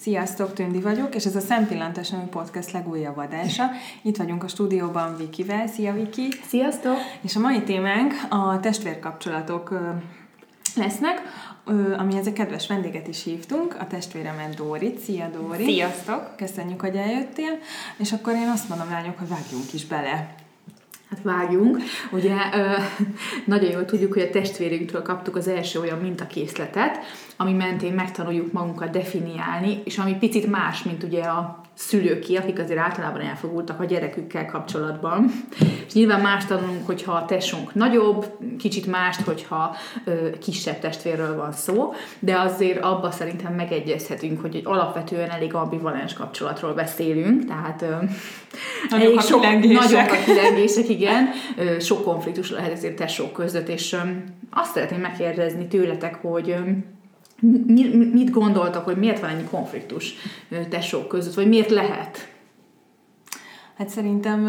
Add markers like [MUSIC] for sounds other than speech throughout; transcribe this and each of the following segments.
Sziasztok, Tündi vagyok, és ez a Szempillantás nevű podcast legújabb adása. Itt vagyunk a stúdióban Vikivel. Szia, Viki! Sziasztok! És a mai témánk a testvérkapcsolatok lesznek, ami ezek kedves vendéget is hívtunk, a testvéremet Dórit. Szia, Dóri! Sziasztok! Köszönjük, hogy eljöttél, és akkor én azt mondom lányok, hogy vágjunk is bele Hát vágjunk. Ugye ö, [LAUGHS] nagyon jól tudjuk, hogy a testvérünktől kaptuk az első olyan mintakészletet, ami mentén megtanuljuk magunkat definiálni, és ami picit más, mint ugye a szülőké, akik azért általában elfogultak a gyerekükkel kapcsolatban. És nyilván más tanulunk, hogyha a tesónk nagyobb, kicsit mást, hogyha ö, kisebb testvérről van szó, de azért abba szerintem megegyezhetünk, hogy egy alapvetően elég ambivalens kapcsolatról beszélünk, tehát ö, nagyobb a sok, nagyobb a kilengések, igen, ö, sok konfliktus lehet ezért tesók között, és ö, azt szeretném megkérdezni tőletek, hogy ö, mit gondoltak, hogy miért van ennyi konfliktus tesók között, vagy miért lehet? Hát szerintem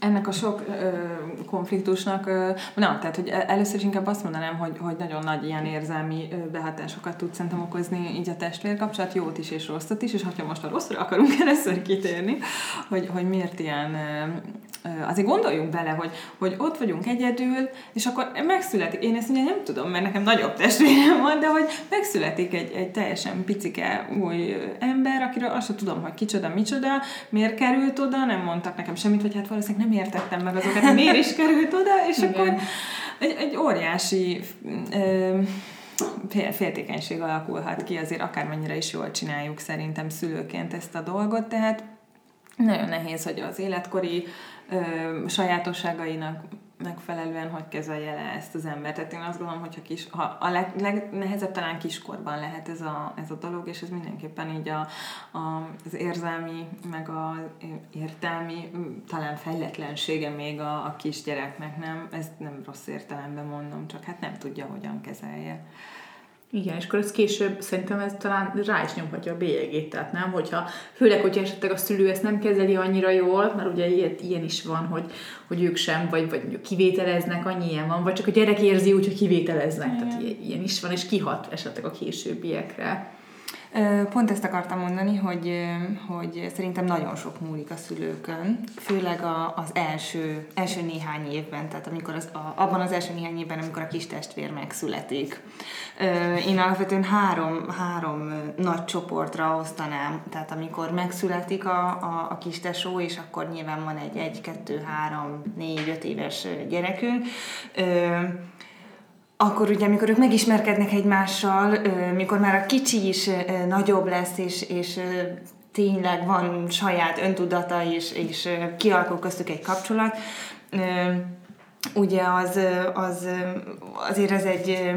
ennek a sok konfliktusnak, ö, na, tehát hogy először is inkább azt mondanám, hogy, hogy nagyon nagy ilyen érzelmi ö, behatásokat tud szerintem okozni így a testvérkapcsolat, jót is és rosszat is, és ha most a rosszra akarunk [LAUGHS] először kitérni, hogy, hogy miért ilyen azért gondoljunk bele, hogy, hogy ott vagyunk egyedül, és akkor megszületik, én ezt ugye nem tudom, mert nekem nagyobb testvérem van, de hogy megszületik egy, egy teljesen picike új ember, akiről azt sem tudom, hogy kicsoda, micsoda, miért került oda, nem mondtak nekem semmit, vagy hát valószínűleg nem értettem meg azokat, hogy miért is került oda, és Igen. akkor egy, egy óriási ö, féltékenység alakulhat ki, azért akármennyire is jól csináljuk szerintem szülőként ezt a dolgot, tehát nagyon nehéz, hogy az életkori ö, sajátosságainak megfelelően hogy kezelje le ezt az ember. Tehát én azt gondolom, hogyha kis, ha a leg, legnehezebb talán kiskorban lehet ez a, ez a dolog, és ez mindenképpen így a, a, az érzelmi, meg a értelmi, talán fejletlensége még a, a kisgyereknek, nem? Ezt nem rossz értelemben mondom, csak hát nem tudja, hogyan kezelje. Igen, és akkor ez később szerintem ez talán rá is nyomhatja a bélyegét, tehát nem, hogyha, főleg, hogyha esetleg a szülő ezt nem kezeli annyira jól, mert ugye ilyen, ilyen is van, hogy, hogy ők sem, vagy, vagy mondjuk kivételeznek, annyi ilyen van, vagy csak a gyerek érzi úgy, hogy kivételeznek, Igen. tehát ilyen, ilyen is van, és kihat esetleg a későbbiekre. Pont ezt akartam mondani, hogy, hogy szerintem nagyon sok múlik a szülőkön, főleg a, az első, első néhány évben, tehát amikor az, a, abban az első néhány évben, amikor a kis testvér megszületik. Én alapvetően három, három nagy csoportra osztanám, tehát amikor megszületik a, a, a kis tesó, és akkor nyilván van egy, egy, kettő, három, négy, öt éves gyerekünk, akkor ugye, amikor ők megismerkednek egymással, mikor már a kicsi is nagyobb lesz, és, és tényleg van saját öntudata, és, és kialakul köztük egy kapcsolat, ugye az, az azért ez egy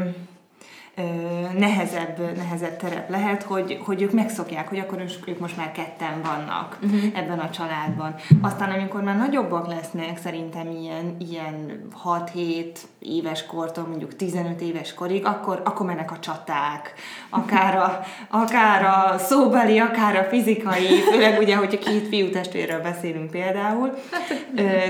nehezebb, nehezebb terep lehet, hogy, hogy ők megszokják, hogy akkor ők most már ketten vannak uh-huh. ebben a családban. Aztán amikor már nagyobbak lesznek, szerintem ilyen, ilyen 6-7 éves kortól mondjuk 15 éves korig, akkor, akkor mennek a csaták, akár a, akár a szóbeli, akár a fizikai, főleg ugye, hogyha két fiú testvérről beszélünk például,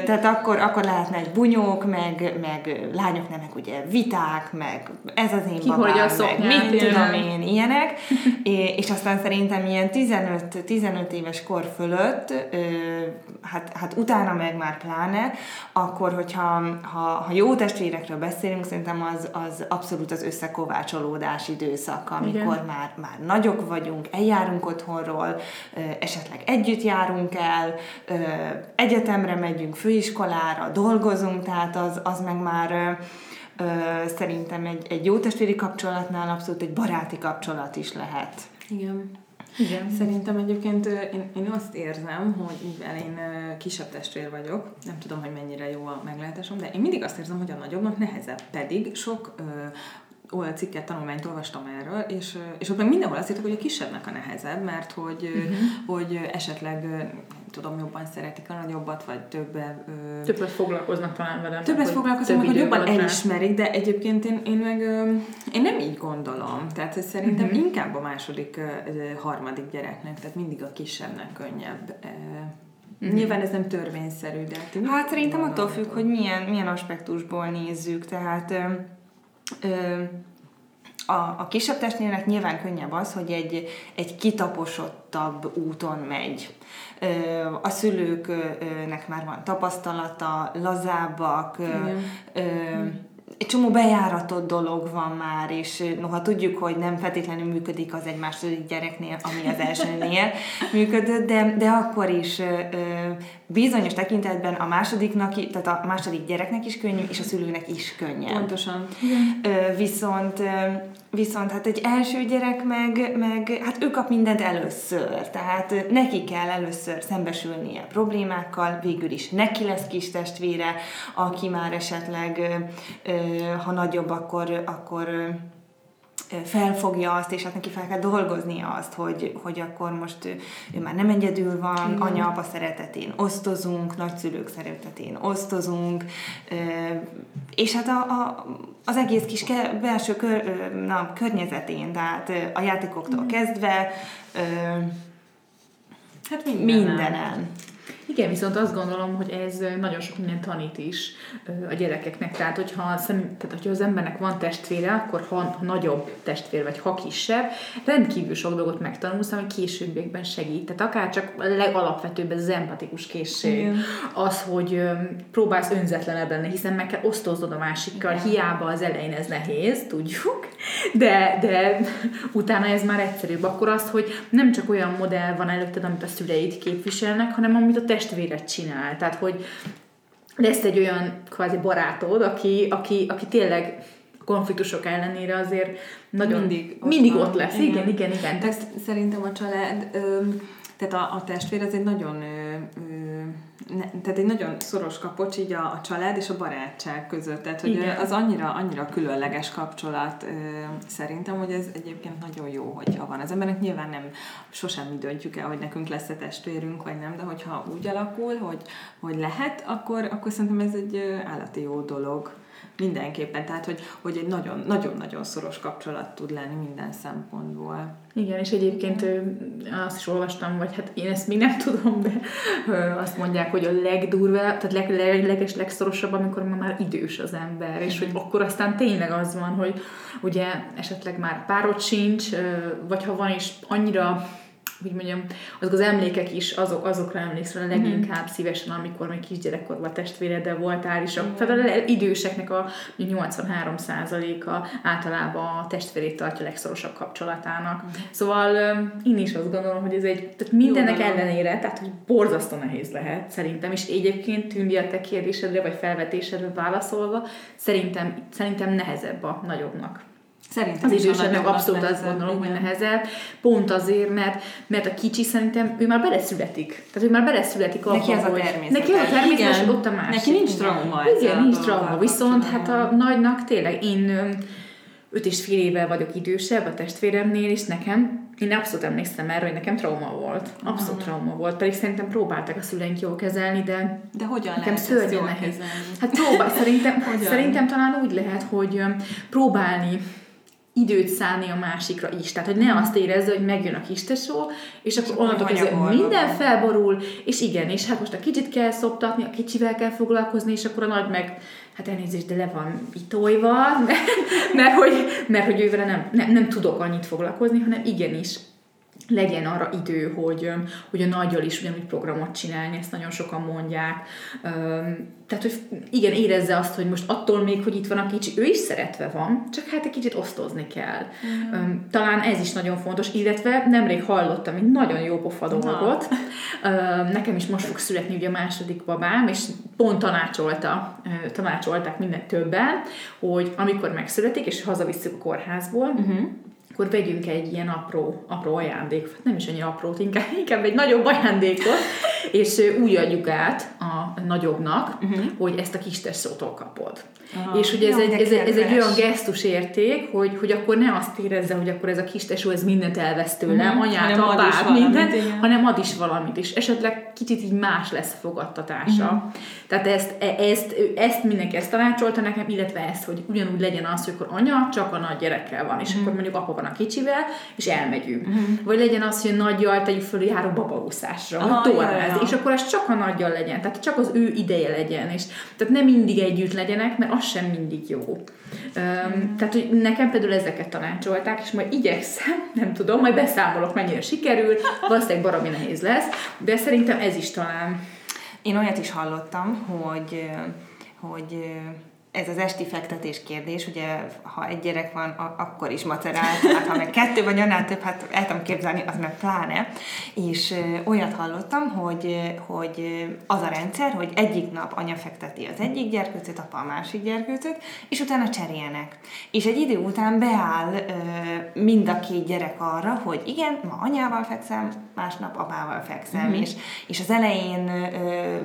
tehát akkor, akkor lehetne egy bunyók, meg, meg lányok nem, meg ugye viták, meg ez az én babám, meg mit tudom én, ilyenek, [LAUGHS] és aztán szerintem ilyen 15-15 éves kor fölött, hát, hát utána meg már pláne, akkor, hogyha ha, ha jó testvérekről beszélünk, szerintem az, az abszolút az összekovácsolódás időszak, amikor már, már nagyok vagyunk, eljárunk otthonról, esetleg együtt járunk el, egyetemre megyünk, főiskolára, dolgozunk, tehát az, az meg már szerintem egy, egy jó testvéri kapcsolatnál abszolút egy baráti kapcsolat is lehet. Igen. Igen. Szerintem egyébként én, én azt érzem, hogy mivel én kisebb testvér vagyok, nem tudom, hogy mennyire jó a meglátásom, de én mindig azt érzem, hogy a nagyobbnak nehezebb, pedig sok olyan cikket, tanulmányt olvastam erről, és, és ott meg mindenhol azt írtak, hogy a kisebbnek a nehezebb, mert hogy, uh-huh. hogy esetleg tudom, jobban szeretik a nagyobbat, vagy többen... Ö... Többet foglalkoznak talán velem. Többet foglalkoznak, hogy jobban elismerik, de egyébként én, én meg ö, én nem így gondolom. Tehát hogy szerintem uh-huh. inkább a második, ö, harmadik gyereknek, tehát mindig a kisebbnek könnyebb. Ö, Uh-huh. Nyilván ez nem törvényszerű, de... Hát, hát szerintem attól függ, hogy milyen, milyen aspektusból nézzük. Tehát ö, ö, a, a kisebb testvérnek nyilván könnyebb az, hogy egy, egy kitaposottabb úton megy. A szülőknek már van tapasztalata, lazábbak, Igen egy csomó bejáratott dolog van már, és noha tudjuk, hogy nem feltétlenül működik az egy második gyereknél, ami az elsőnél [LAUGHS] működött, de, de akkor is ö, bizonyos tekintetben a másodiknak, tehát a második gyereknek is könnyű, és a szülőnek is könnyű. Pontosan. Ö, viszont, ö, viszont hát egy első gyerek meg, meg, hát ő kap mindent először, tehát neki kell először szembesülnie problémákkal, végül is neki lesz kis testvére, aki már esetleg ha nagyobb, akkor, akkor felfogja azt, és hát neki fel kell dolgoznia azt, hogy, hogy akkor most ő, ő már nem egyedül van, mm. anya-apa szeretetén osztozunk, nagyszülők szeretetén osztozunk, és hát a, a, az egész kis ke, belső kör, na, környezetén, tehát a játékoktól mm. kezdve hát mindenen. mindenen. Igen, viszont azt gondolom, hogy ez nagyon sok minden tanít is a gyerekeknek. Tehát, hogyha, szem, tehát, hogyha az embernek van testvére, akkor ha, nagyobb testvér, vagy ha kisebb, rendkívül sok dolgot megtanulsz, ami későbbiekben segít. Tehát akár csak a legalapvetőbb ez az empatikus készség. Igen. Az, hogy próbálsz önzetlenebb lenni, hiszen meg kell osztoznod a másikkal, Igen. hiába az elején ez nehéz, tudjuk, de, de utána ez már egyszerűbb. Akkor az, hogy nem csak olyan modell van előtted, amit a szüleid képviselnek, hanem amit a testvéred csinál. Tehát, hogy lesz egy olyan kvázi barátod, aki, aki, aki tényleg konfliktusok ellenére azért nagyon mindig ott, mindig ott lesz. Igen, igen, igen. igen. Tehát szerintem a család, tehát a, a testvér az egy nagyon ne, tehát egy nagyon szoros kapocs így a, a család és a barátság között. Tehát, hogy Igen. az annyira, annyira különleges kapcsolat ö, szerintem, hogy ez egyébként nagyon jó, hogyha van. Az embernek nyilván nem sosem mi döntjük el, hogy nekünk lesz-e testvérünk, vagy nem, de hogyha úgy alakul, hogy, hogy lehet, akkor, akkor szerintem ez egy állati jó dolog. Mindenképpen, tehát hogy, hogy egy nagyon-nagyon szoros kapcsolat tud lenni minden szempontból. Igen, és egyébként azt is olvastam, vagy hát én ezt még nem [LAUGHS] tudom, de azt mondják, hogy a legdurvább, tehát leg, leg, leges, legszorosabb, amikor már idős az ember, és hogy akkor aztán tényleg az van, hogy ugye esetleg már párod sincs, vagy ha van is annyira hogy mondjam, azok az emlékek is, azok, azokra emlékszel a leginkább mm. szívesen, amikor még kisgyerekkorban testvéreddel voltál, és a, mm. tehát a időseknek a 83%-a általában a testvérét tartja legszorosabb kapcsolatának. Mm. Szóval én is azt gondolom, hogy ez egy, tehát mindennek Jó, ellenére, tehát hogy borzasztó nehéz lehet szerintem, és egyébként Tündi a te kérdésedre, vagy felvetésedre válaszolva, szerintem, szerintem nehezebb a nagyobbnak. Szerintem az idősebbnek abszolút azt gondolom, hogy nehezebb. Pont azért, mert, mert a kicsi szerintem ő már beleszületik. Tehát ő már beleszületik abba, Neki az a természet. Neki az a természet, ott a másik. Neki nincs trauma. Igen, nincs trauma. Viszont hát a nagynak tényleg én öt és fél évvel vagyok idősebb a testvéremnél, és nekem, én abszolút emlékszem erre, hogy nekem trauma volt. Abszolút trauma volt, pedig szerintem próbálták a szüleink jól kezelni, de de hogyan nekem lehet jól nehéz. Hát próbál, szerintem, szerintem talán úgy lehet, hogy próbálni időt szállni a másikra is. Tehát, hogy ne azt érezze, hogy megjön a kistesó, és akkor onnantól kezdve minden felborul, és igen, és hát most a kicsit kell szoptatni, a kicsivel kell foglalkozni, és akkor a nagy meg, hát elnézést, de le van itóival, [LAUGHS] mert, mert, hogy, mert hogy ővel nem, nem, nem tudok annyit foglalkozni, hanem igenis legyen arra idő, hogy, hogy a nagyjal is ugyanúgy programot csinálni, ezt nagyon sokan mondják. Tehát, hogy igen, érezze azt, hogy most attól még, hogy itt van a kicsi, ő is szeretve van, csak hát egy kicsit osztozni kell. Mm. Talán ez is nagyon fontos, illetve nemrég hallottam egy nagyon jó pofa dolgot. Nekem is most fog születni ugye a második babám, és pont tanácsolta, tanácsolták mindent többen, hogy amikor megszületik, és hazavisszük a kórházból, uh-huh akkor vegyünk egy ilyen apró, apró ajándékot, nem is annyira aprót, inkább, inkább egy nagyobb ajándékot, és úgy adjuk át a nagyobbnak, uh-huh. hogy ezt a kis tesszótól kapod. Aha. És hogy ez, egy, ez, ez egy olyan gesztus érték, hogy, hogy akkor ne azt érezze, hogy akkor ez a kis tesó, ez mindent elvesz tőlem, uh-huh. anyát, hanem apát, mindent, hanem ad is valamit, és esetleg kicsit így más lesz a fogadtatása. Uh-huh. Tehát ezt, e, ezt, ezt mindenki ezt tanácsolta nekem, illetve ezt, hogy ugyanúgy legyen az, hogy akkor anya csak a nagy gyerekkel van, és uh-huh. akkor mondjuk apa van a kicsivel, és elmegyünk. Uh-huh. Vagy legyen az, hogy a nagyjal tegyük föl, járok babaúszásra, vagy ja. és akkor az csak a nagyjal legyen, tehát csak az ő ideje legyen, és tehát nem mindig együtt legyenek, mert az sem mindig jó. Um, tehát, hogy nekem például ezeket tanácsolták, és majd igyekszem, [LAUGHS] nem tudom, majd beszámolok, mennyire sikerül, valószínűleg baromi nehéz lesz, de szerintem ez is talán. Én olyat is hallottam, hogy, hogy ez az esti fektetés kérdés, ugye ha egy gyerek van, akkor is macerál, hát ha meg kettő vagy annál több, hát el tudom képzelni, az meg pláne. És olyat hallottam, hogy, hogy az a rendszer, hogy egyik nap anya fekteti az egyik gyerkőcöt, apa a másik gyerkőcöt, és utána cserélnek. És egy idő után beáll mind a két gyerek arra, hogy igen, ma anyával fekszem, másnap apával fekszem, mm-hmm. és, és az elején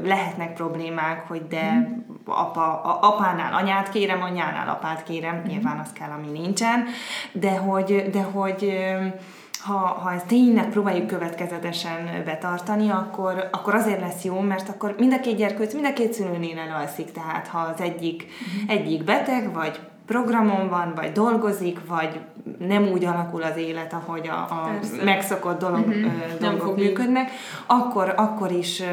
lehetnek problémák, hogy de mm-hmm. apa, a, apánál anyát kérem, anyánál apát kérem, mm. nyilván az kell, ami nincsen, de hogy, de hogy ha, ha ezt tényleg próbáljuk következetesen betartani, akkor, akkor azért lesz jó, mert akkor mind a két gyerkőc, mind a két szülőnél elalszik, tehát ha az egyik, mm. egyik beteg, vagy programon van, vagy dolgozik, vagy nem úgy alakul az élet, ahogy a, a megszokott dolog, mm-hmm. dolgok működnek, akkor, akkor is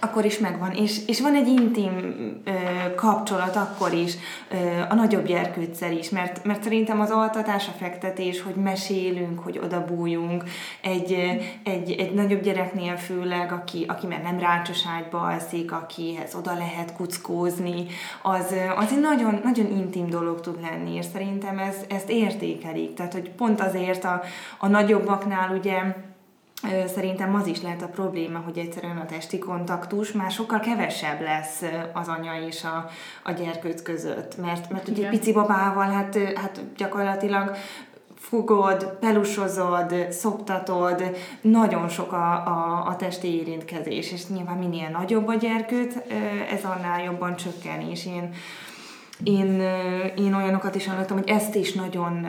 akkor is megvan. És, és van egy intim ö, kapcsolat akkor is, ö, a nagyobb gyerkőccel is, mert, mert szerintem az altatás, a fektetés, hogy mesélünk, hogy odabújunk, egy, egy, egy nagyobb gyereknél főleg, aki, aki már nem rácsos ágyba alszik, akihez oda lehet kuckózni, az, az egy nagyon, nagyon intim dolog tud lenni, és szerintem ez, ezt értékelik. Tehát, hogy pont azért a, a nagyobbaknál ugye Szerintem az is lehet a probléma, hogy egyszerűen a testi kontaktus már sokkal kevesebb lesz az anya és a, a gyerkőc között. Mert, mert ugye pici babával hát, hát gyakorlatilag fogod, pelusozod, szoptatod, nagyon sok a, a, a testi érintkezés, és nyilván minél nagyobb a gyerkőt, ez annál jobban csökken, és én, én, én olyanokat is hallottam, hogy ezt is nagyon,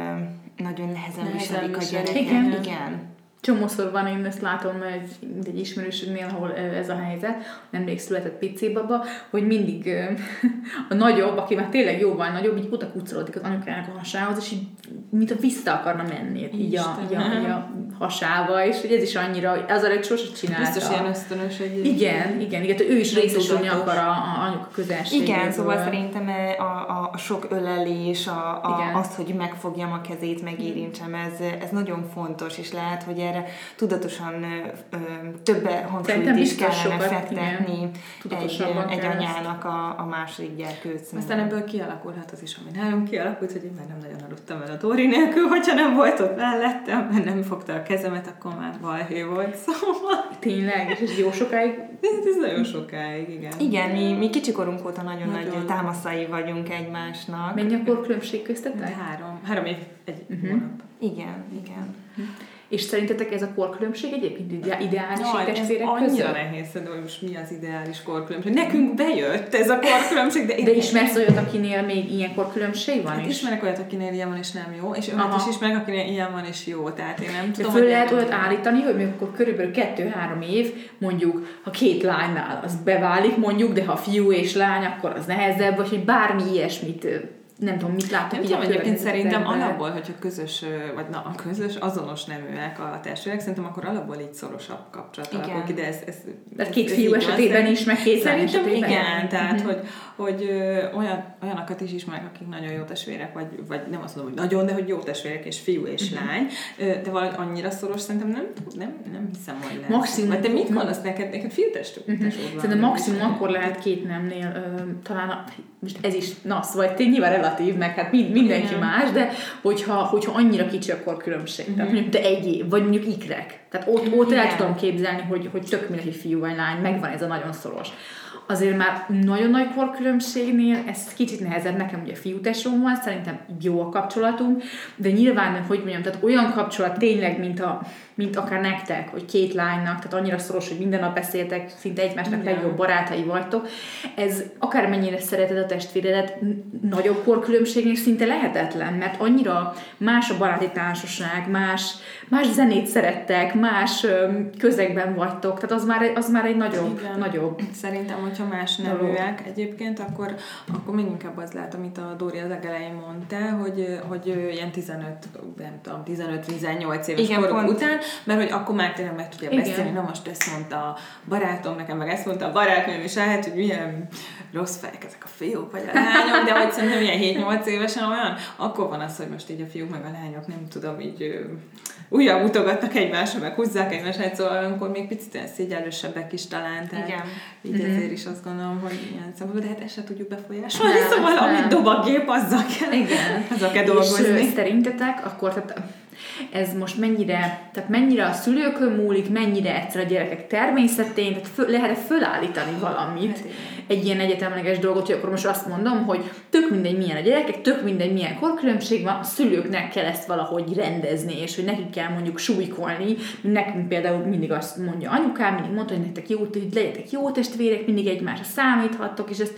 nagyon nehezen viselik a gyerekek. Igen. Igen Csomószor van, én ezt látom egy, egy ismerősödnél, ahol ez a helyzet, nemrég született pici baba, hogy mindig [LAUGHS] a nagyobb, aki már tényleg jóval nagyobb, így oda kucolódik az anyukának a hasához, és így, mint a vissza akarna menni, így a, így, a, így a hasába, és hogy ez is annyira, az a sose csinálta. Biztos ilyen ösztönös egy Igen, igen, igen, ő is részesülni akar a, a anyuka közelségéből. Igen, szóval szerintem a, a, a sok ölelés, a, a, az, hogy megfogjam a kezét, megérintsem, ez, ez nagyon fontos, és lehet, hogy erre tudatosan ö, több hangsúlyt is kellene fektetni egy, egy anyának a, a második gyerkőcnek. Aztán ebből kialakulhat az is, ami nálunk kialakult, hogy én már nem nagyon aludtam el a Dóri nélkül, hogyha nem volt ott mellettem, mert nem fogta a kezemet, akkor már balhé volt, szóval... Tényleg? És ez jó sokáig? Ez, ez nagyon sokáig, igen. Igen, mi, mi kicsikorunk óta nagyon, nagyon nagy támaszai vagyunk egymásnak. Mennyi akkor különbség köztetek? Három. Három év, egy uh-huh. hónap. Igen, igen. Uh-huh. És szerintetek ez a korkülönbség egyébként ideális Jaj, testvérek ez között? annyira nehéz, hogy most mi az ideális korkülönbség. Nekünk bejött ez a korkülönbség, de... De ismersz olyat, akinél még ilyen korkülönbség van hát is? ismerek olyat, akinél ilyen van és nem jó, és olyat is ismerek, akinél ilyen van és jó, tehát én nem tudom... De föl lehet olyat állítani, hogy még akkor körülbelül kettő-három év, mondjuk, ha két lánynál az beválik mondjuk, de ha fiú és lány, akkor az nehezebb, vagy hogy bármi ilyesmit nem tudom, mit látok. Nem tudom, egyébként szerintem alapból, hogyha közös, vagy na, a közös, azonos neműek a testvérek, szerintem akkor alapból így szorosabb kapcsolat alakul ki, de ez, ez, ez két ez fiú esetében is, meg két esetében. igen, tehát, uh-huh. hogy, hogy olyan, olyanokat is ismerek, akik nagyon jó testvérek, vagy, vagy nem azt mondom, hogy nagyon, de hogy jó testvérek, és fiú és uh-huh. lány, de valahogy annyira szoros, szerintem nem, nem, nem hiszem, hogy lehet. Maximum. Vagy te mit mondasz neked? Neked fiú testvérek? Uh-huh. Szerintem maximum akkor lehet két nemnél, talán a, most ez is nasz, vagy te nyilván relatív, meg hát mind, mindenki Igen. más, de hogyha, hogyha annyira kicsi, akkor különbség. Mm-hmm. Tehát mhm. mondjuk te egy év, vagy mondjuk ikrek. Tehát ott, ott el tudom képzelni, hogy, hogy tök mindegy, fiú vagy lány, megvan ez a nagyon szoros azért már nagyon nagy korkülönbségnél ez kicsit nehezebb, nekem ugye fiú van, szerintem jó a kapcsolatunk, de nyilván, hogy mondjam, tehát olyan kapcsolat tényleg, mint a mint akár nektek, hogy két lánynak, tehát annyira szoros, hogy minden nap beszéltek, szinte egymásnak Igen. legjobb barátai vagytok. Ez akármennyire szereted a testvéredet, nagyobb korkülönbségnél szinte lehetetlen, mert annyira más a baráti társaság, más, más zenét szerettek, más közegben vagytok, tehát az már, az már egy nagyobb, Igen. nagyobb. Szerintem, hogy hogyha más neműek egyébként, akkor, akkor még inkább az lehet, amit a Dóri az legelején mondta, hogy, hogy ilyen 15, nem tudom, 15-18 éves Igen, koruk pont. után, mert hogy akkor már tényleg meg tudja Igen. beszélni, na most ezt mondta a barátom, nekem meg ezt mondta a barátnőm, és lehet, hogy milyen rossz fejek ezek a fiúk, vagy a lányok, de hogy szerintem ilyen 7-8 évesen olyan, akkor van az, hogy most így a fiúk meg a lányok, nem tudom, így újra mutogatnak egymásra, meg húzzák egymást, szóval akkor még picit olyan szégyelősebbek is talán. Tehát Igen. Így mm-hmm. ezért is azt gondolom, hogy ilyen szempontból, de hát ezt se tudjuk befolyásolni, nem, szóval amit dob a gép, azzal kell, Igen. azzal kell dolgozni. És szerintetek akkor tehát ez most mennyire, tehát mennyire a szülőkön múlik, mennyire egyszer a gyerekek természetén, tehát föl, lehet-e fölállítani valamit, hát egy ilyen egyetemleges dolgot, hogy akkor most azt mondom, hogy tök mindegy milyen a gyerekek, tök mindegy milyen korkülönbség van, a szülőknek kell ezt valahogy rendezni, és hogy nekik kell mondjuk súlykolni, nekünk például mindig azt mondja anyukám, mindig mondta, hogy nektek jó, hogy legyetek jó testvérek, mindig egymásra számíthattok, és ezt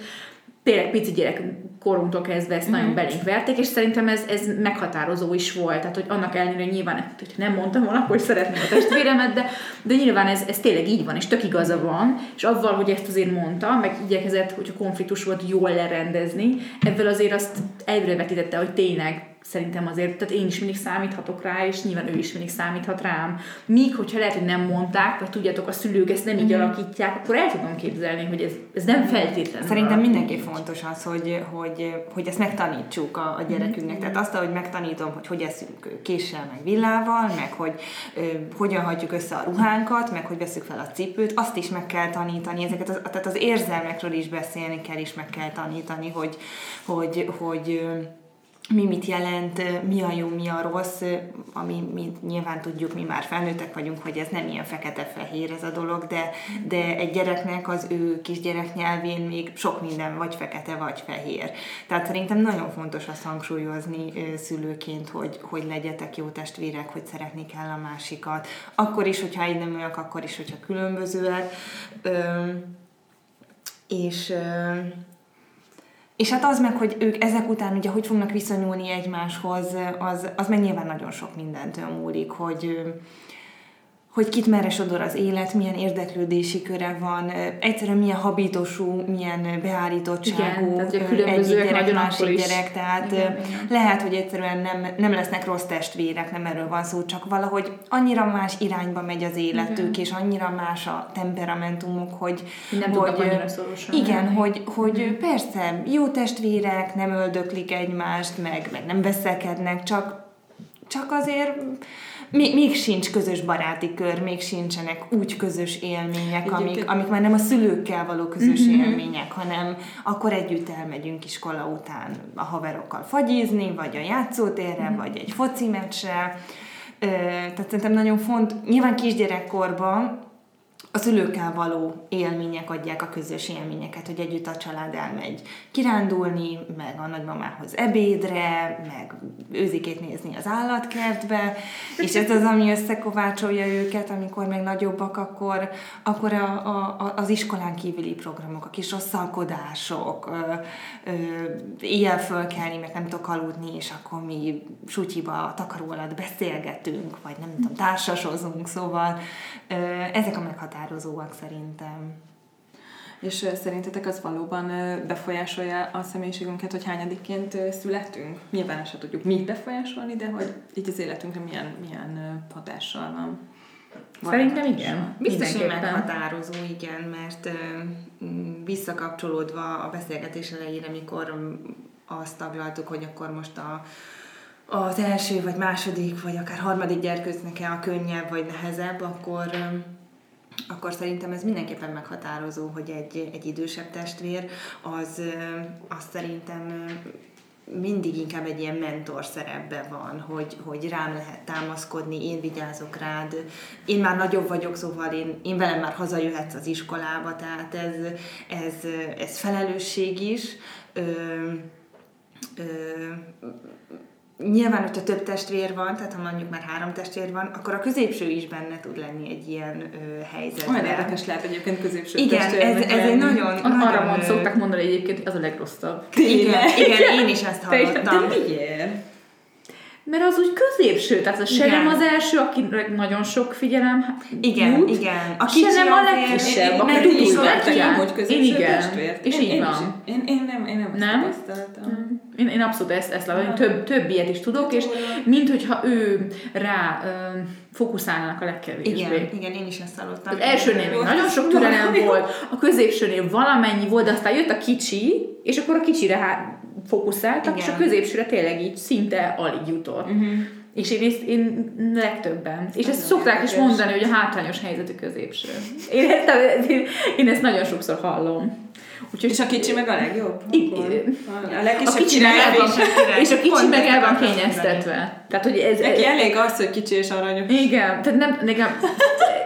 tényleg pici gyerek korunktól kezdve ezt mm-hmm. nagyon belénk verték, és szerintem ez, ez meghatározó is volt. Tehát, hogy annak ellenére, nyilván, hogy nem mondtam volna, hogy szeretném a testvéremet, de, de nyilván ez, ez tényleg így van, és tök igaza van, és avval, hogy ezt azért mondta, meg igyekezett, hogyha konfliktus volt, jól lerendezni, ebből azért azt előrevetítette, hogy tényleg szerintem azért, tehát én is mindig számíthatok rá, és nyilván ő is mindig számíthat rám. Míg, hogyha lehet, hogy nem mondták, vagy tudjátok, a szülők ezt nem így mm. alakítják, akkor el tudom képzelni, hogy ez, ez nem feltétlenül. Szerintem mindenki fontos az, hogy, hogy, hogy ezt megtanítsuk a, a gyerekünknek. Mm. Tehát azt, hogy megtanítom, hogy hogy eszünk késsel, meg villával, meg hogy ö, hogyan hagyjuk össze a ruhánkat, meg hogy veszük fel a cipőt, azt is meg kell tanítani, ezeket az, tehát az érzelmekről is beszélni kell, és meg kell tanítani, hogy, hogy, hogy, hogy mi mit jelent, mi a jó, mi a rossz, ami mi nyilván tudjuk, mi már felnőttek vagyunk, hogy ez nem ilyen fekete-fehér ez a dolog, de, de egy gyereknek az ő kisgyerek nyelvén még sok minden vagy fekete, vagy fehér. Tehát szerintem nagyon fontos azt hangsúlyozni szülőként, hogy, hogy legyetek jó testvérek, hogy szeretni kell a másikat. Akkor is, hogyha egy nem olyak, akkor is, hogyha különbözőek. És és hát az meg, hogy ők ezek után ugye hogy fognak viszonyulni egymáshoz, az, az meg nyilván nagyon sok mindentől múlik, hogy, hogy kit merre sodor az élet, milyen érdeklődési köre van, egyszerűen milyen habitosú, milyen beállítottságú igen, egyik gyerek, másik is. gyerek, tehát igen, lehet, hogy egyszerűen nem, nem lesznek rossz testvérek, nem erről van szó, csak valahogy annyira más irányba megy az életük, igen. és annyira más a temperamentumuk, hogy... Nem hogy, annyira szorosan. Igen, nem. hogy, hogy igen. persze, jó testvérek, nem öldöklik egymást, meg, meg nem veszekednek, csak, csak azért még, még sincs közös baráti kör, még sincsenek úgy közös élmények, amik, amik már nem a szülőkkel való közös mm-hmm. élmények, hanem akkor együtt elmegyünk iskola után a haverokkal fagyizni, vagy a játszótérre, mm-hmm. vagy egy foci meccsre. Tehát szerintem nagyon font, nyilván kisgyerekkorban a szülőkkel való élmények adják a közös élményeket, hogy együtt a család elmegy kirándulni, meg a nagymamához ebédre, meg őzikét nézni az állatkertbe, és ez az, ami összekovácsolja őket, amikor meg nagyobbak, akkor, akkor a, a, az iskolán kívüli programok, a kis rosszalkodások, ö, ö, éjjel fölkelni, meg nem tudok aludni, és akkor mi sutyiba a takaró alatt beszélgetünk, vagy nem tudom, társasozunk, szóval ö, ezek a meghatározók meghatározóak szerintem. És szerintetek az valóban befolyásolja a személyiségünket, hogy hányadikként születünk? Nyilván ezt tudjuk mi befolyásolni, de hogy így az életünkre milyen, milyen hatással van. van Szerintem igen. Biztos, hogy meghatározó, igen, mert visszakapcsolódva a beszélgetés elejére, mikor azt taglaltuk, hogy akkor most a, az első, vagy második, vagy akár harmadik gyerkőcnek a könnyebb, vagy nehezebb, akkor akkor szerintem ez mindenképpen meghatározó, hogy egy, egy idősebb testvér, az, az szerintem mindig inkább egy ilyen mentor szerepben van, hogy, hogy rám lehet támaszkodni, én vigyázok rád, én már nagyobb vagyok, szóval én, én velem már hazajöhetsz az iskolába, tehát ez, ez, ez felelősség is. Ö, ö, Nyilván, hogyha több testvér van, tehát ha mondjuk már három testvér van, akkor a középső is benne tud lenni egy ilyen ö, helyzetben. Olyan érdekes lehet egyébként középső Igen, ez, ez egy nagyon... Arra nagyon, mond, szokták mondani egyébként, az a legrosszabb. Igen, igen, én is ezt hallottam. De miért? Mert az úgy középső, tehát az se nem az első, akinek nagyon sok figyelem Igen, jut, igen. A se nem a legkisebb, aki így is tudják. hogy középső igen. testvért. És Én- így van. Én, én nem, én nem, Nem? tapasztaltam. Én, én abszolút ezt, ezt látom, több, több ilyet is tudok, és mint hogyha ő rá ö, fókuszálnának a legkevésbé. Igen, igen, én is ezt hallottam. Az elsőnél még nagyon sok türelem volt, a középsőnél valamennyi volt, de aztán jött a kicsi, és akkor a kicsire hát fókuszáltak, Igen. és a középsőre tényleg így szinte alig jutott. Mhm. És én, ezt, én legtöbben. És ezt szokták is mondani, hogy a hátrányos helyzetű középső. Én ezt, én, én ezt nagyon sokszor hallom. Úgyhogy És a kicsi meg a legjobb? I- Akkor? A a legkisebb kicsi meg király, van, és- a kicsi meg el van kényeztetve. Tehát, hogy ez, Neki elég az, hogy kicsi és aranyos. igen, tehát nem, nekem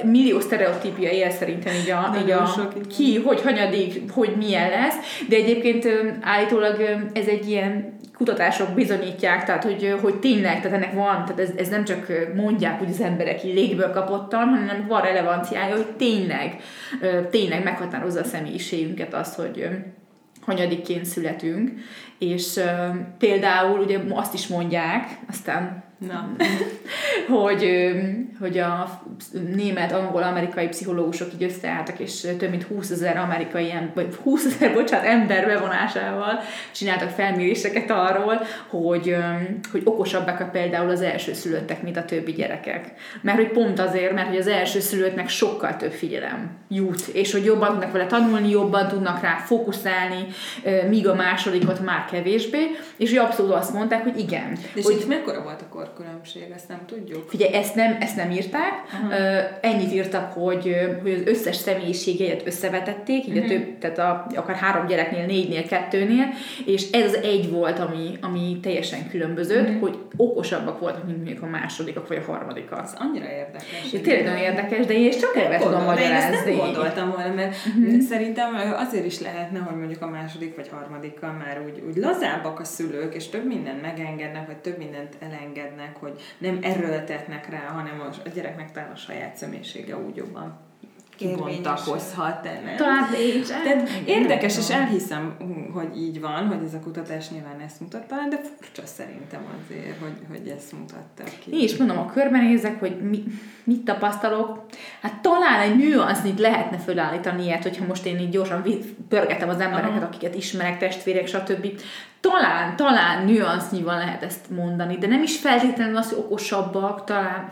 millió sztereotípia él szerintem így a, így a igen. ki, hogy hanyadik, hogy milyen lesz, de egyébként állítólag ez egy ilyen kutatások bizonyítják, tehát hogy, hogy tényleg, tehát ennek van, tehát ez, ez nem csak mondják úgy az emberek így légből kapottan, hanem van relevanciája, hogy tényleg, tényleg meghatározza a személyiségünket az, hogy ö, hanyadikként születünk, és ö, például ugye azt is mondják, aztán Na. [LAUGHS] hogy, ö, hogy a német, angol, amerikai pszichológusok így összeálltak, és több mint 20 ezer amerikai, vagy 20 ezer, bocsánat, ember bevonásával csináltak felméréseket arról, hogy, ö, hogy okosabbak például az elsőszülöttek, mint a többi gyerekek. Mert hogy pont azért, mert hogy az elsőszülöttnek sokkal több figyelem jut, és hogy jobban tudnak vele tanulni, jobban tudnak rá fókuszálni, míg a másodikot már kevésbé, és abszolút azt mondták, hogy igen. És hogy itt mekkora volt a korkülönbség, ezt nem tudjuk. Figyelj, ezt nem, ezt nem írták, uh, ennyit írtak, hogy, hogy az összes személyiségeit összevetették, így a több, tehát a, akár három gyereknél, négynél, kettőnél, és ez az egy volt, ami, ami teljesen különbözött, hogy okosabbak voltak, mint mondjuk a másodikak vagy a harmadikak. Ez annyira érdekes. Ez tényleg nagyon érdekes, de én ezt csak erre tudom de én ezt magyarázni. nem gondoltam volna, mert uh-huh. szerintem azért is lehetne, hogy mondjuk a második vagy harmadikkal már úgy, úgy lazábbak a szülők, és több mindent megengednek, vagy több mindent elengednek, hogy nem erőltetnek rá, hanem a, gyereknek talán a saját személyisége úgy jobban kibontakozhat. de nem? Talán sem. Tehát érdekes, és elhiszem, hogy így van, hogy ez a kutatás nyilván ezt mutatta, de furcsa szerintem azért, hogy, hogy ezt mutatta ki. Én is mondom, a körbenézek, hogy mi, mit tapasztalok. Hát talán egy nüansznit lehetne fölállítani ilyet, hogyha most én így gyorsan pörgetem az embereket, Aha. akiket ismerek, testvérek, stb. Talán, talán nüansznyival lehet ezt mondani, de nem is feltétlenül az, hogy okosabbak, talán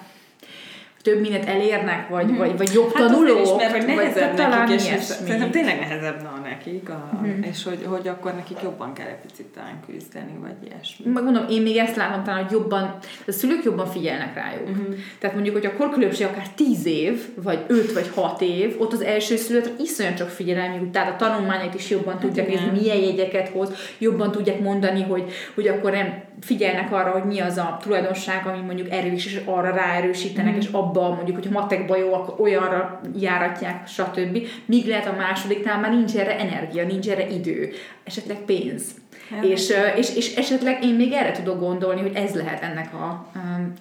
több mindent elérnek, vagy, vagy, vagy jobb Hát tanulók, is, mert hogy vagy nehezebb talán nekik, és ilyesmi. szerintem tényleg nehezebb na nekik, a, és hogy, hogy akkor nekik jobban kell egy picit talán küzdeni, vagy ilyesmi. Meg mondom, én még ezt látom talán, hogy jobban, a szülők jobban figyelnek rájuk. Uh-huh. Tehát mondjuk, hogy a korkülönbség akár 10 év, vagy 5 vagy 6 év, ott az első szülőtre iszonyat sok figyelem jut, tehát a tanulmányait is jobban tudják nézni, milyen jegyeket hoz, jobban tudják mondani, hogy, hogy akkor nem figyelnek arra, hogy mi az a tulajdonság, ami mondjuk erős, és arra ráerősítenek, és abban mondjuk, hogy a matekban jó, akkor olyanra járatják, stb. Míg lehet a másodiknál már nincs erre energia, nincs erre idő, esetleg pénz. Hát. És, ö, és, és esetleg én még erre tudok gondolni, hogy ez lehet ennek a,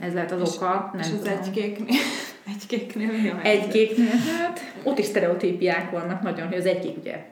ez lehet az oka. Nem és az tudom. egykéknél, [LAUGHS] egykéknél mi a? Egykéknél, hát ott is sztereotípiák vannak nagyon, hogy az egyik ugye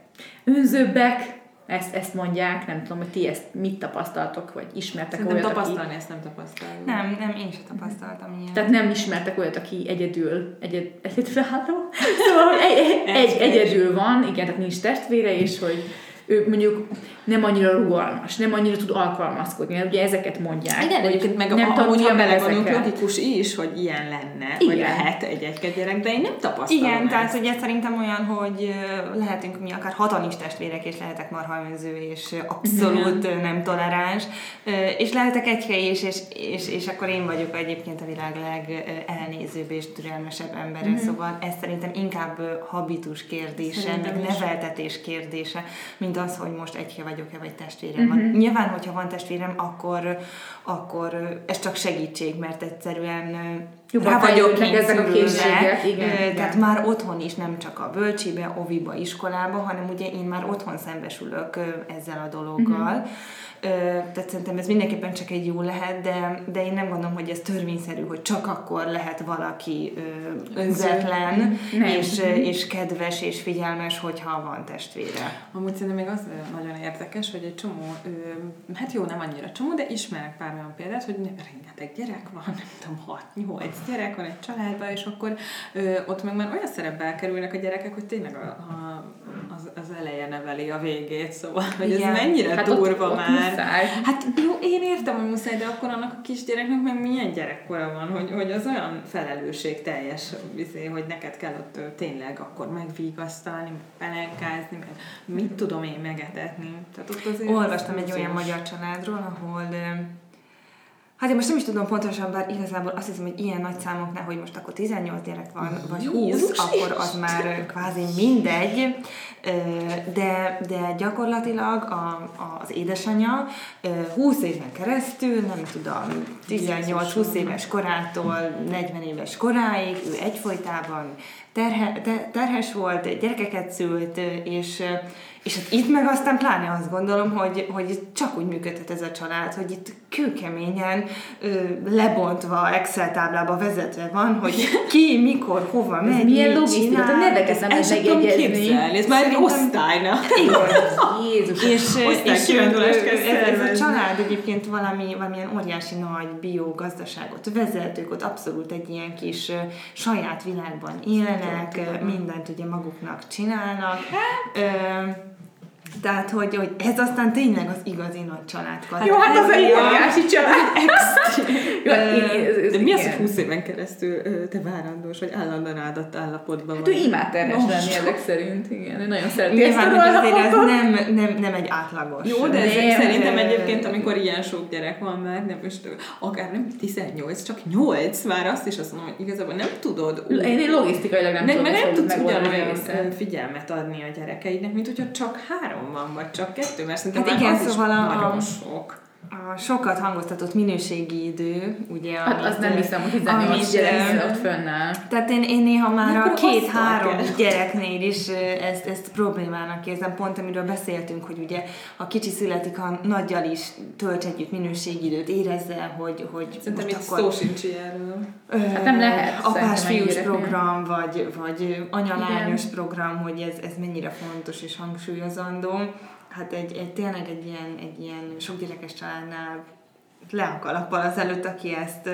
önzőbbek, ezt, ezt mondják, nem tudom, hogy ti ezt mit tapasztaltok, vagy ismertek Szerintem olyat, aki... tapasztalni ezt nem tapasztaljuk. Nem, nem, én sem tapasztaltam ilyen. Tehát nem ismertek olyat, aki egyedül, egyed, egyedülálló, szóval egy, egy, egyedül van, igen, tehát nincs testvére, és hogy ő mondjuk nem annyira rugalmas, nem annyira tud alkalmazkodni, ugye ezeket mondják. Igen, egyébként meg nem amúgy, belegondolunk, ezeket. logikus is, hogy ilyen lenne, Igen. vagy lehet egy-egy gyerek, de én nem tapasztalom Igen, ezt. tehát ugye szerintem olyan, hogy lehetünk mi akár hatan is testvérek, és lehetek marha önző, és abszolút ö, nem toleráns, és lehetek egyhely is, és, és, és akkor én vagyok egyébként a világ legelnézőbb és türelmesebb embere, Mhm. szóval ez szerintem inkább habitus kérdése, meg neveltetés kérdése, mint az, hogy most egyhely vagyok-e, vagy testvérem van. Nyilván, hogyha van testvérem, akkor, akkor ez csak segítség, mert egyszerűen Jobban rá vagyok fejlődnek ezek a készségek, igen, igen. Tehát Tehát már otthon is, nem csak a bölcsibe, oviba, iskolába, hanem ugye én már otthon szembesülök ezzel a dologgal. Uh-huh tehát szerintem ez mindenképpen csak egy jó lehet, de, de én nem gondolom, hogy ez törvényszerű, hogy csak akkor lehet valaki önzetlen, és, és kedves és figyelmes, hogyha van testvére. Amúgy szerintem még az nagyon érdekes, hogy egy csomó, hát jó, nem annyira csomó, de ismerek pár olyan példát, hogy rengeteg gyerek van, nem tudom, 6-8 gyerek van egy családban, és akkor ott meg már olyan szerepbe kerülnek a gyerekek, hogy tényleg a, a, az, az eleje neveli a végét, szóval, hogy Igen. ez mennyire hát durva ott, már. Ott muszáj. Hát jó, én értem, hogy muszáj, de akkor annak a kisgyereknek meg milyen gyerekkora van, hogy, hogy az olyan felelősség teljes, izé, hogy neked kell ott tényleg akkor megvigasztalni, pelenkázni, meg mit tudom én megetetni. Tehát ott azért Olvastam egy olyan magyar családról, ahol Hát én most nem is tudom pontosan, bár igazából azt hiszem, hogy ilyen nagy számoknál, hogy most akkor 18 gyerek van, vagy 20, akkor az már kvázi mindegy, de, de gyakorlatilag a, az édesanyja 20 éven keresztül, nem tudom, 18-20 éves korától 40 éves koráig, ő egyfolytában terhe, terhes volt, gyerekeket szült, és és hát itt meg aztán pláne azt gondolom, hogy, hogy csak úgy működhet ez a család, hogy itt kőkeményen ö, lebontva Excel táblába vezetve van, hogy [LAUGHS] ki, mikor, hova megy, ez milyen logisztika, a neveket nem lehet megjegyezni. Ez már egy osztályna. [LAUGHS] Jézus. És, és ez, ez a család egyébként valami, valamilyen óriási nagy biogazdaságot vezet, ők ott abszolút egy ilyen kis saját világban élnek, mindent ugye maguknak csinálnak. Hát. Tehát, hogy, hogy ez aztán tényleg az igazi nagy család Jó, hát az egy óriási család. [LAUGHS] De mi az, hogy 20 éven keresztül te várandós, vagy állandóan áldott állapotban hát ő imád terhes lenni ezek szerint, igen. Ő nagyon szereti Nyilván, hogy azért ez nem, nem, nem egy átlagos. Jó, de ezek nem, szerintem egyébként, amikor ilyen sok gyerek van már, nem most akár nem 18, csak 8, már azt is azt mondom, hogy igazából nem tudod. Úgy, én, én logisztikailag nem, nem tudom. Mert nem tudsz ugyanolyan figyelmet adni a gyerekeidnek, mint hogyha csak három három van, vagy csak kettő, mert szerintem hát igen, szóval a, nagyon sok. A sokat hangoztatott minőségi idő, ugye, Hát amit, az nem hiszem, hogy 18 gyerek ott fönnáll. Tehát én, én néha már a két-három gyereknél is ezt, ezt problémának érzem, pont amiről beszéltünk, hogy ugye a kicsi születik, a nagyjal is tölts együtt minőségidőt, érezze, hogy, hogy Szerintem itt akkor, szó sincs ilyenről. Hát nem lehet. Apás-fiús program, vagy, vagy anyalányos program, hogy ez, ez mennyire fontos és hangsúlyozandó hát egy, egy tényleg egy ilyen, egy ilyen sok gyerekes családnál le a kalappal az előtt, aki ezt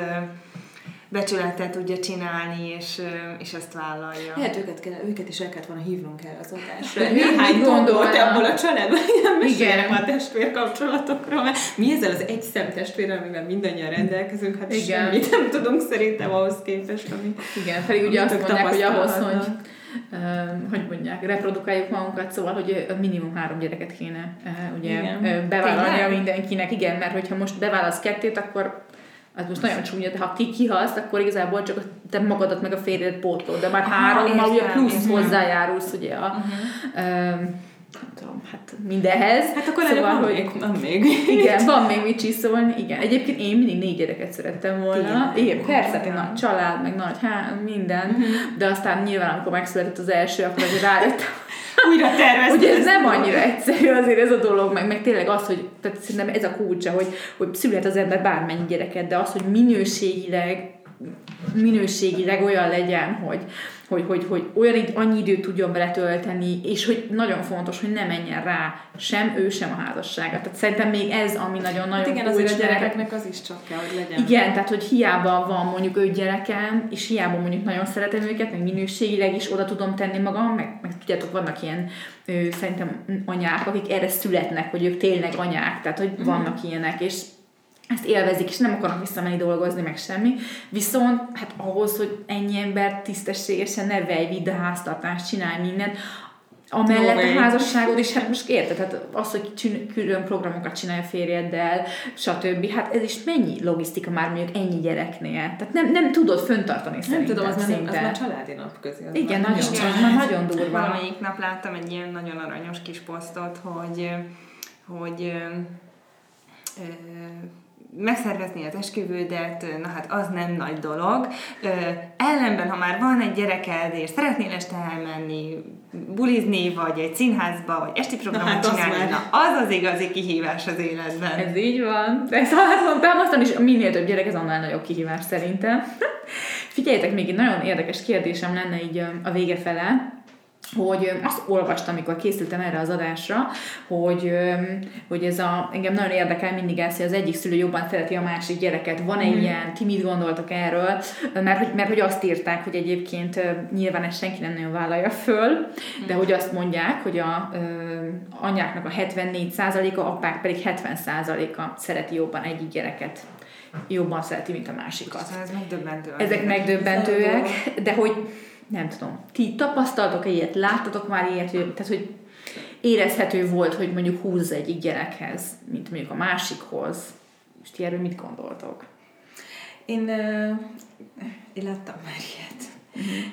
becsületet tudja csinálni, és, és ezt vállalja. Hát őket, kell, őket is el kellett volna hívnunk el az adásra. [LAUGHS] Néhány gondolt abból a családban, Igen. a testvér kapcsolatokról, mert mi ezzel az egy szem testvérrel, amivel mindannyian rendelkezünk, hát Igen. semmit nem tudunk szerintem ahhoz képest, ami Igen, pedig ugye azt mondják, hogy ahhoz, hogy hogy mondják, reprodukáljuk magunkat, szóval, hogy minimum három gyereket kéne ugye igen. bevállalnia mindenkinek, igen, mert hogyha most beválasz kettőt, akkor az most nagyon csúnya, de ha ki kihalsz, akkor igazából csak te magadat meg a férjedet pótlod, de már hárommal ugye plusz hozzájárulsz ugye a, uh-huh nem tudom, hát mindenhez. Hát akkor szóval, van hogy, még, van még. Igen, van még mit csiszolni, igen. Egyébként én mindig négy gyereket szerettem volna. Igen, igen persze, egy nagy család, meg nagy há, minden, uh-huh. de aztán nyilván, amikor megszületett az első, akkor azért rájöttem, [LAUGHS] újra tervezni. Ugye ez nem annyira egyszerű azért ez a dolog, meg, meg tényleg az, hogy tehát szerintem ez a kulcsa, hogy, hogy szülhet az ember bármennyi gyereket, de az, hogy minőségileg minőségileg olyan legyen, hogy, hogy, hogy, hogy olyan annyi időt tudjon vele tölteni, és hogy nagyon fontos, hogy ne menjen rá sem ő, sem a házassága. Tehát szerintem még ez, ami nagyon-nagyon hát igen, azért a gyerekeknek az is csak kell, hogy legyen. Igen, tehát hogy hiába van mondjuk ő gyerekem, és hiába mondjuk nagyon szeretem őket, meg minőségileg is oda tudom tenni magam, meg, meg tudjátok, vannak ilyen ő, szerintem anyák, akik erre születnek, hogy ők tényleg anyák, tehát hogy vannak mm. ilyenek, és ezt élvezik, és nem akarnak visszamenni dolgozni, meg semmi. Viszont hát ahhoz, hogy ennyi ember tisztességesen nevelj, vidd a háztartást, csinálj mindent, Amellett no a házasságod is, hát most érted, hát az, hogy külön programokat csinálja a férjeddel, stb. Hát ez is mennyi logisztika már mondjuk ennyi gyereknél? Tehát nem, nem tudod föntartani nem szerintem tudom, az, szinte. az már családi nap közé. Igen, nagyon, igen, már nagyon durva. Valamelyik nap láttam egy ilyen nagyon aranyos kis posztot, hogy, hogy ö, ö, megszervezni az esküvődet, na hát az nem nagy dolog. Ö, ellenben, ha már van egy gyereked, és szeretnél este elmenni, bulizni, vagy egy színházba, vagy esti programot hát az csinálni, már- na az az igazi kihívás az életben. Ez így van. De ezt mondtam, aztán is minél több gyerek, ez annál nagyobb kihívás szerintem. [LAUGHS] Figyeljetek, még egy nagyon érdekes kérdésem lenne így a vége fele, hogy azt olvastam, amikor készültem erre az adásra, hogy, hogy ez a, engem nagyon érdekel mindig ez, hogy az egyik szülő jobban szereti a másik gyereket. Van-e Mhm. ilyen, ti mit gondoltok erről? Mert, hogy- mert hogy azt írták, hogy egyébként nyilván ezt senki nem nagyon vállalja föl, de hogy azt mondják, hogy a ö, anyáknak a 74%-a, apák pedig 70%-a szereti jobban egyik gyereket. Jobban szereti, mint a másikat. Ez megdöbbentő. Ezek megdöbbentőek, de hogy nem tudom, ti tapasztaltok ilyet, láttatok már ilyet, hogy- tehát hogy érezhető volt, hogy mondjuk húz az egyik gyerekhez, mint mondjuk a másikhoz. És ti erről mit gondoltok? Én, ö, én láttam már ilyet.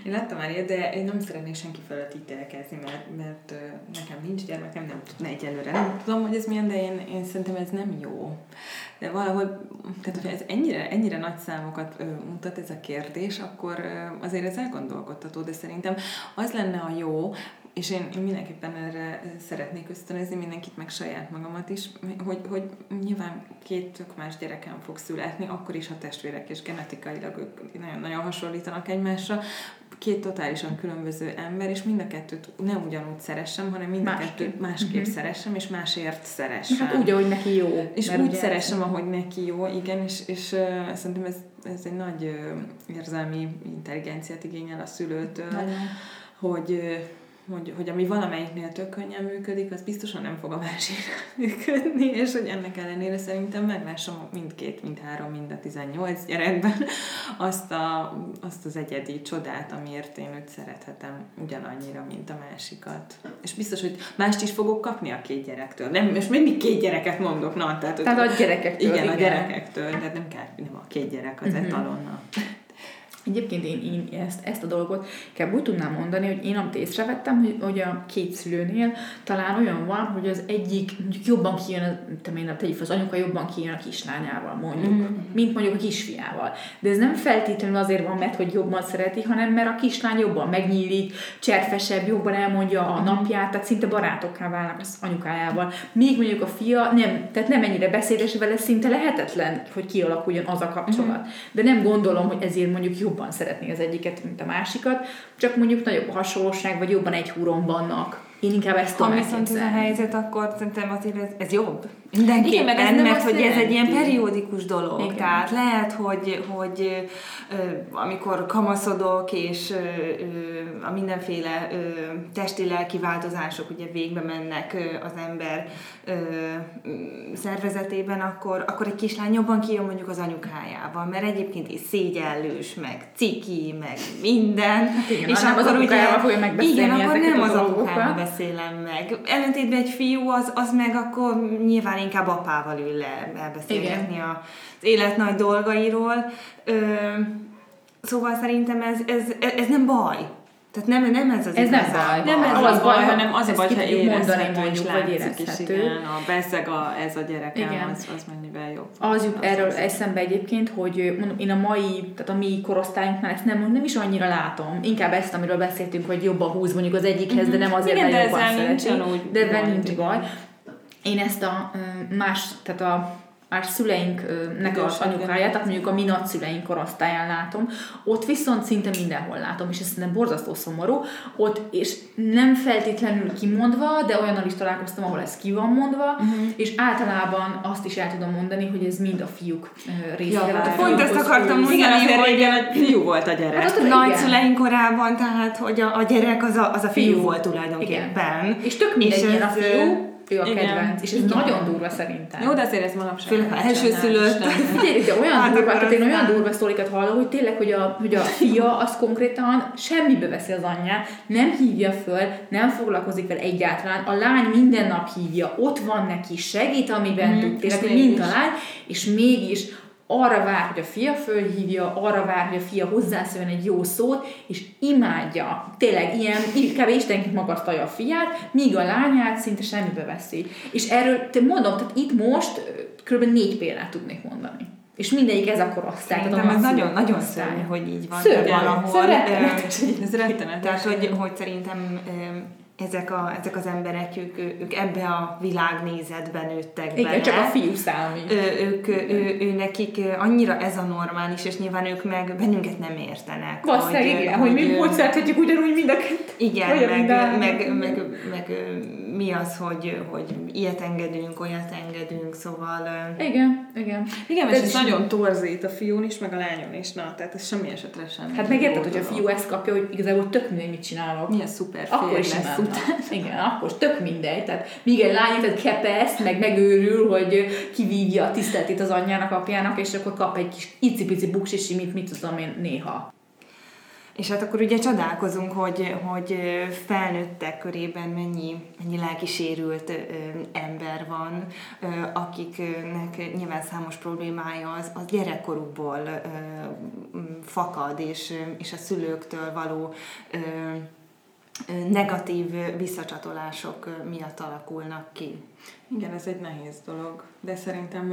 Én láttam már ilyet, de én nem szeretnék senki felett ítélkezni, mert, mert nekem nincs gyermekem, nem tudna egyelőre. Nem tudom, hogy ez milyen, de én, én szerintem ez nem jó. De valahol, tehát hogyha ez ennyire, ennyire nagy számokat ö, mutat ez a kérdés, akkor ö, azért ez elgondolkodtató, de szerintem az lenne a jó, és én, én mindenképpen erre szeretnék ösztönözni mindenkit, meg saját magamat is, hogy, hogy nyilván két tök más gyerekem fog születni, akkor is, ha testvérek és genetikailag ők nagyon-nagyon hasonlítanak egymásra, két totálisan különböző ember, és mind a kettőt nem ugyanúgy szeressem, hanem mind a Másképp. kettőt másképp Mhm. szeressem, és másért szeressem. Hát úgy, ahogy neki jó. És úgy szeressem, ahogy neki jó, igen, és, és uh, szerintem ez, ez egy nagy uh, érzelmi intelligenciát igényel a szülőtől, Nagyon. hogy, uh, hogy, hogy ami valamelyiknél tök könnyen működik, az biztosan nem fog a másikra [LAUGHS] működni, és hogy ennek ellenére szerintem meglássam mindkét, mind három, mind a 18 gyerekben azt, a, azt az egyedi csodát, amiért én őt szerethetem ugyanannyira, mint a másikat. És biztos, hogy mást is fogok kapni a két gyerektől. Nem, most mindig két gyereket mondok, na, tehát, Tehát a gyerekektől, igen, a igen. gyerekektől, tehát nem kell, nem a két gyerek az Mhm. etalonna. Egyébként én, én ezt, ezt a dolgot kell úgy tudnám mondani, hogy én amit észrevettem, hogy, hogy a két szülőnél talán olyan van, hogy az egyik mondjuk jobban kijön, te én tegyük fel, az anyuka jobban kijön a kislányával mondjuk, Mhm. mm. mint mondjuk a kisfiával. De ez nem feltétlenül azért van, mert hogy jobban szereti, hanem mert a kislány jobban megnyílik, cserfesebb, jobban elmondja Mhm. a napját, tehát szinte barátokká válnak az anyukájával. Míg mondjuk a fia nem, tehát nem ennyire beszédes vele, szinte lehetetlen, hogy kialakuljon az a kapcsolat. Mhm. De nem gondolom, hogy ezért mondjuk jobban szeretné az egyiket, mint a másikat, csak mondjuk nagyobb a hasonlóság, vagy jobban egy húron vannak. Én inkább ezt Ha tudom viszont ez a helyzet, akkor szerintem azért ez, ez jobb. Mindenképpen, Igen, meg ez nem mert hogy ez egy ilyen jelenti. periódikus dolog. Igen. Tehát lehet, hogy, hogy ö, amikor kamaszodok, és ö, a mindenféle ö, testi-lelki változások ugye végbe mennek ö, az ember ö, szervezetében, akkor, akkor egy kislány jobban kijön mondjuk az anyukájával, mert egyébként is szégyellős, meg ciki, meg minden. Hát igen, ha nem az ugye- apukájával fogja megbeszélni Igen, akkor nem az apukával beszélem meg. Ellentétben egy fiú, az, az meg akkor nyilván inkább apával ül le elbeszélgetni a, az élet nagy dolgairól. Ö, szóval szerintem ez, ez, ez nem baj. Tehát nem, nem ez az Ez nem baj. Nem ez Az az baj, baj, ha hanem az a baj, ha érezhető mondjuk, és vagy is, érezhető. igen, a beszeg a, ez a gyerekem, Igen. az, az mennyivel jobb. Az jut erről az- eszembe egyébként, hogy mondom, én a mai, tehát a mi korosztályunknál ezt nem, nem is annyira látom. Inkább ezt, amiről beszéltünk, hogy jobban húz mondjuk az egyikhez, de nem azért, Igen, mert de jobban ezzel szereti. de ebben nincs igen. baj. Én ezt a ö, más, tehát a más szüleinknek az anyukáját, tehát mondjuk a mi nagyszüleink korosztályán látom, ott viszont szinte mindenhol látom, és ez szerintem borzasztó szomorú, ott, és nem feltétlenül kimondva, de olyannal is találkoztam, ahol ez ki van mondva, uh-huh. és általában azt is el tudom mondani, hogy ez mind a fiúk részére. Ja, a pont ezt akartam mondani. Igen, azért hogy- régen egy fiú volt a gyerek. Hát ott igen. Nagyszüleink korában, tehát, hogy a, a gyerek az a, az a fiú, Fiú. volt tulajdonképpen. És tök mindegy, És ilyen a fiú, ő a igen. kedvenc, és ez Igen. nagyon durva szerintem. Jó, de azért ez manapság. Főleg, ha nem első csinál, szülött. Isten. Figyelj, de olyan Hát durva, én olyan durva sztorikat hallok, hogy tényleg, hogy a, hogy a fia az konkrétan semmibe veszi az anyját, nem hívja föl, nem foglalkozik vele egyáltalán, a lány minden nap hívja, ott van neki, segít, amiben Mhm, tud, tényleg, mint a lány, és mégis arra vár, hogy a fia fölhívja, arra vár, hogy a fia hozzászóljon egy jó szót, és imádja. Tényleg ilyen, kb. Istenként magasztalja a fiát, míg a lányát szinte semmibe veszi. És erről, te mondom, tehát itt most kb. négy példát tudnék mondani. És mindegyik ez a korosztály. Szerintem ez nagyon, nagyon szörnyű, hogy így van. Szörnyű. valahol. Rettenetes. [LAUGHS] Ez rettenetes. Tehát, hogy, hogy szerintem ezek, a, ezek az emberek, ők, ők ebbe a világnézetben nőttek Igen, bele. csak a fiú számít. Ő, ők, ő, ő, nekik annyira ez a normális, és nyilván ők meg bennünket nem értenek. Valószínűleg igen, hogy, mi hogy szerethetjük ugyanúgy mind a. igen, Olyan, meg, meg, meg, meg, mi az, hogy, hogy ilyet engedünk, olyat engedünk, szóval... Igen, igen. Igen, és ez nagyon torzít a fiún is, meg a lányon is. Na, tehát ez semmi esetre sem. Hát megérted, hogy a fiú ezt kapja, hogy igazából tök mindegy, mit csinálok. Milyen szuper Akkor is lesz utána. Igen, akkor tök mindegy. Tehát míg egy lány, tehát kepesz, meg megőrül, hogy kivívja a tiszteletét az anyjának, apjának, és akkor kap egy kis icipici buksisimit, mit tudom én néha. És hát akkor ugye csodálkozunk, hogy, hogy felnőttek körében mennyi, mennyi lelkisérült ember van, akiknek nyilván számos problémája az, az gyerekkorukból fakad, és, és a szülőktől való negatív visszacsatolások miatt alakulnak ki. Igen, ez egy nehéz dolog, de szerintem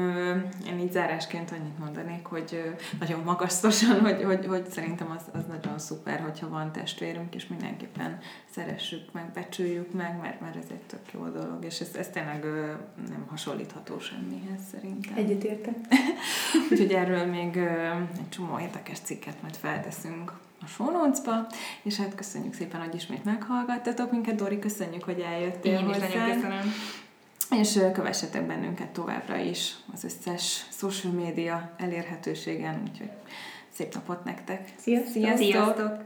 én így zárásként annyit mondanék, hogy nagyon magasztosan, hogy, hogy, hogy szerintem az, az nagyon szuper, hogyha van testvérünk, és mindenképpen szeressük meg, becsüljük meg, mert, mert ez egy tök jó dolog, és ez, ez tényleg nem hasonlítható semmihez szerintem. Egyetértek. [LAUGHS] Úgyhogy erről még egy csomó érdekes cikket majd felteszünk a notes-ba, és hát köszönjük szépen, hogy ismét meghallgattatok minket. Dori, köszönjük, hogy eljöttél Én is nagyon hozzánk. köszönöm. És kövessetek bennünket továbbra is az összes social média elérhetőségen, úgyhogy szép napot nektek! Sziasztok! Sziasztok!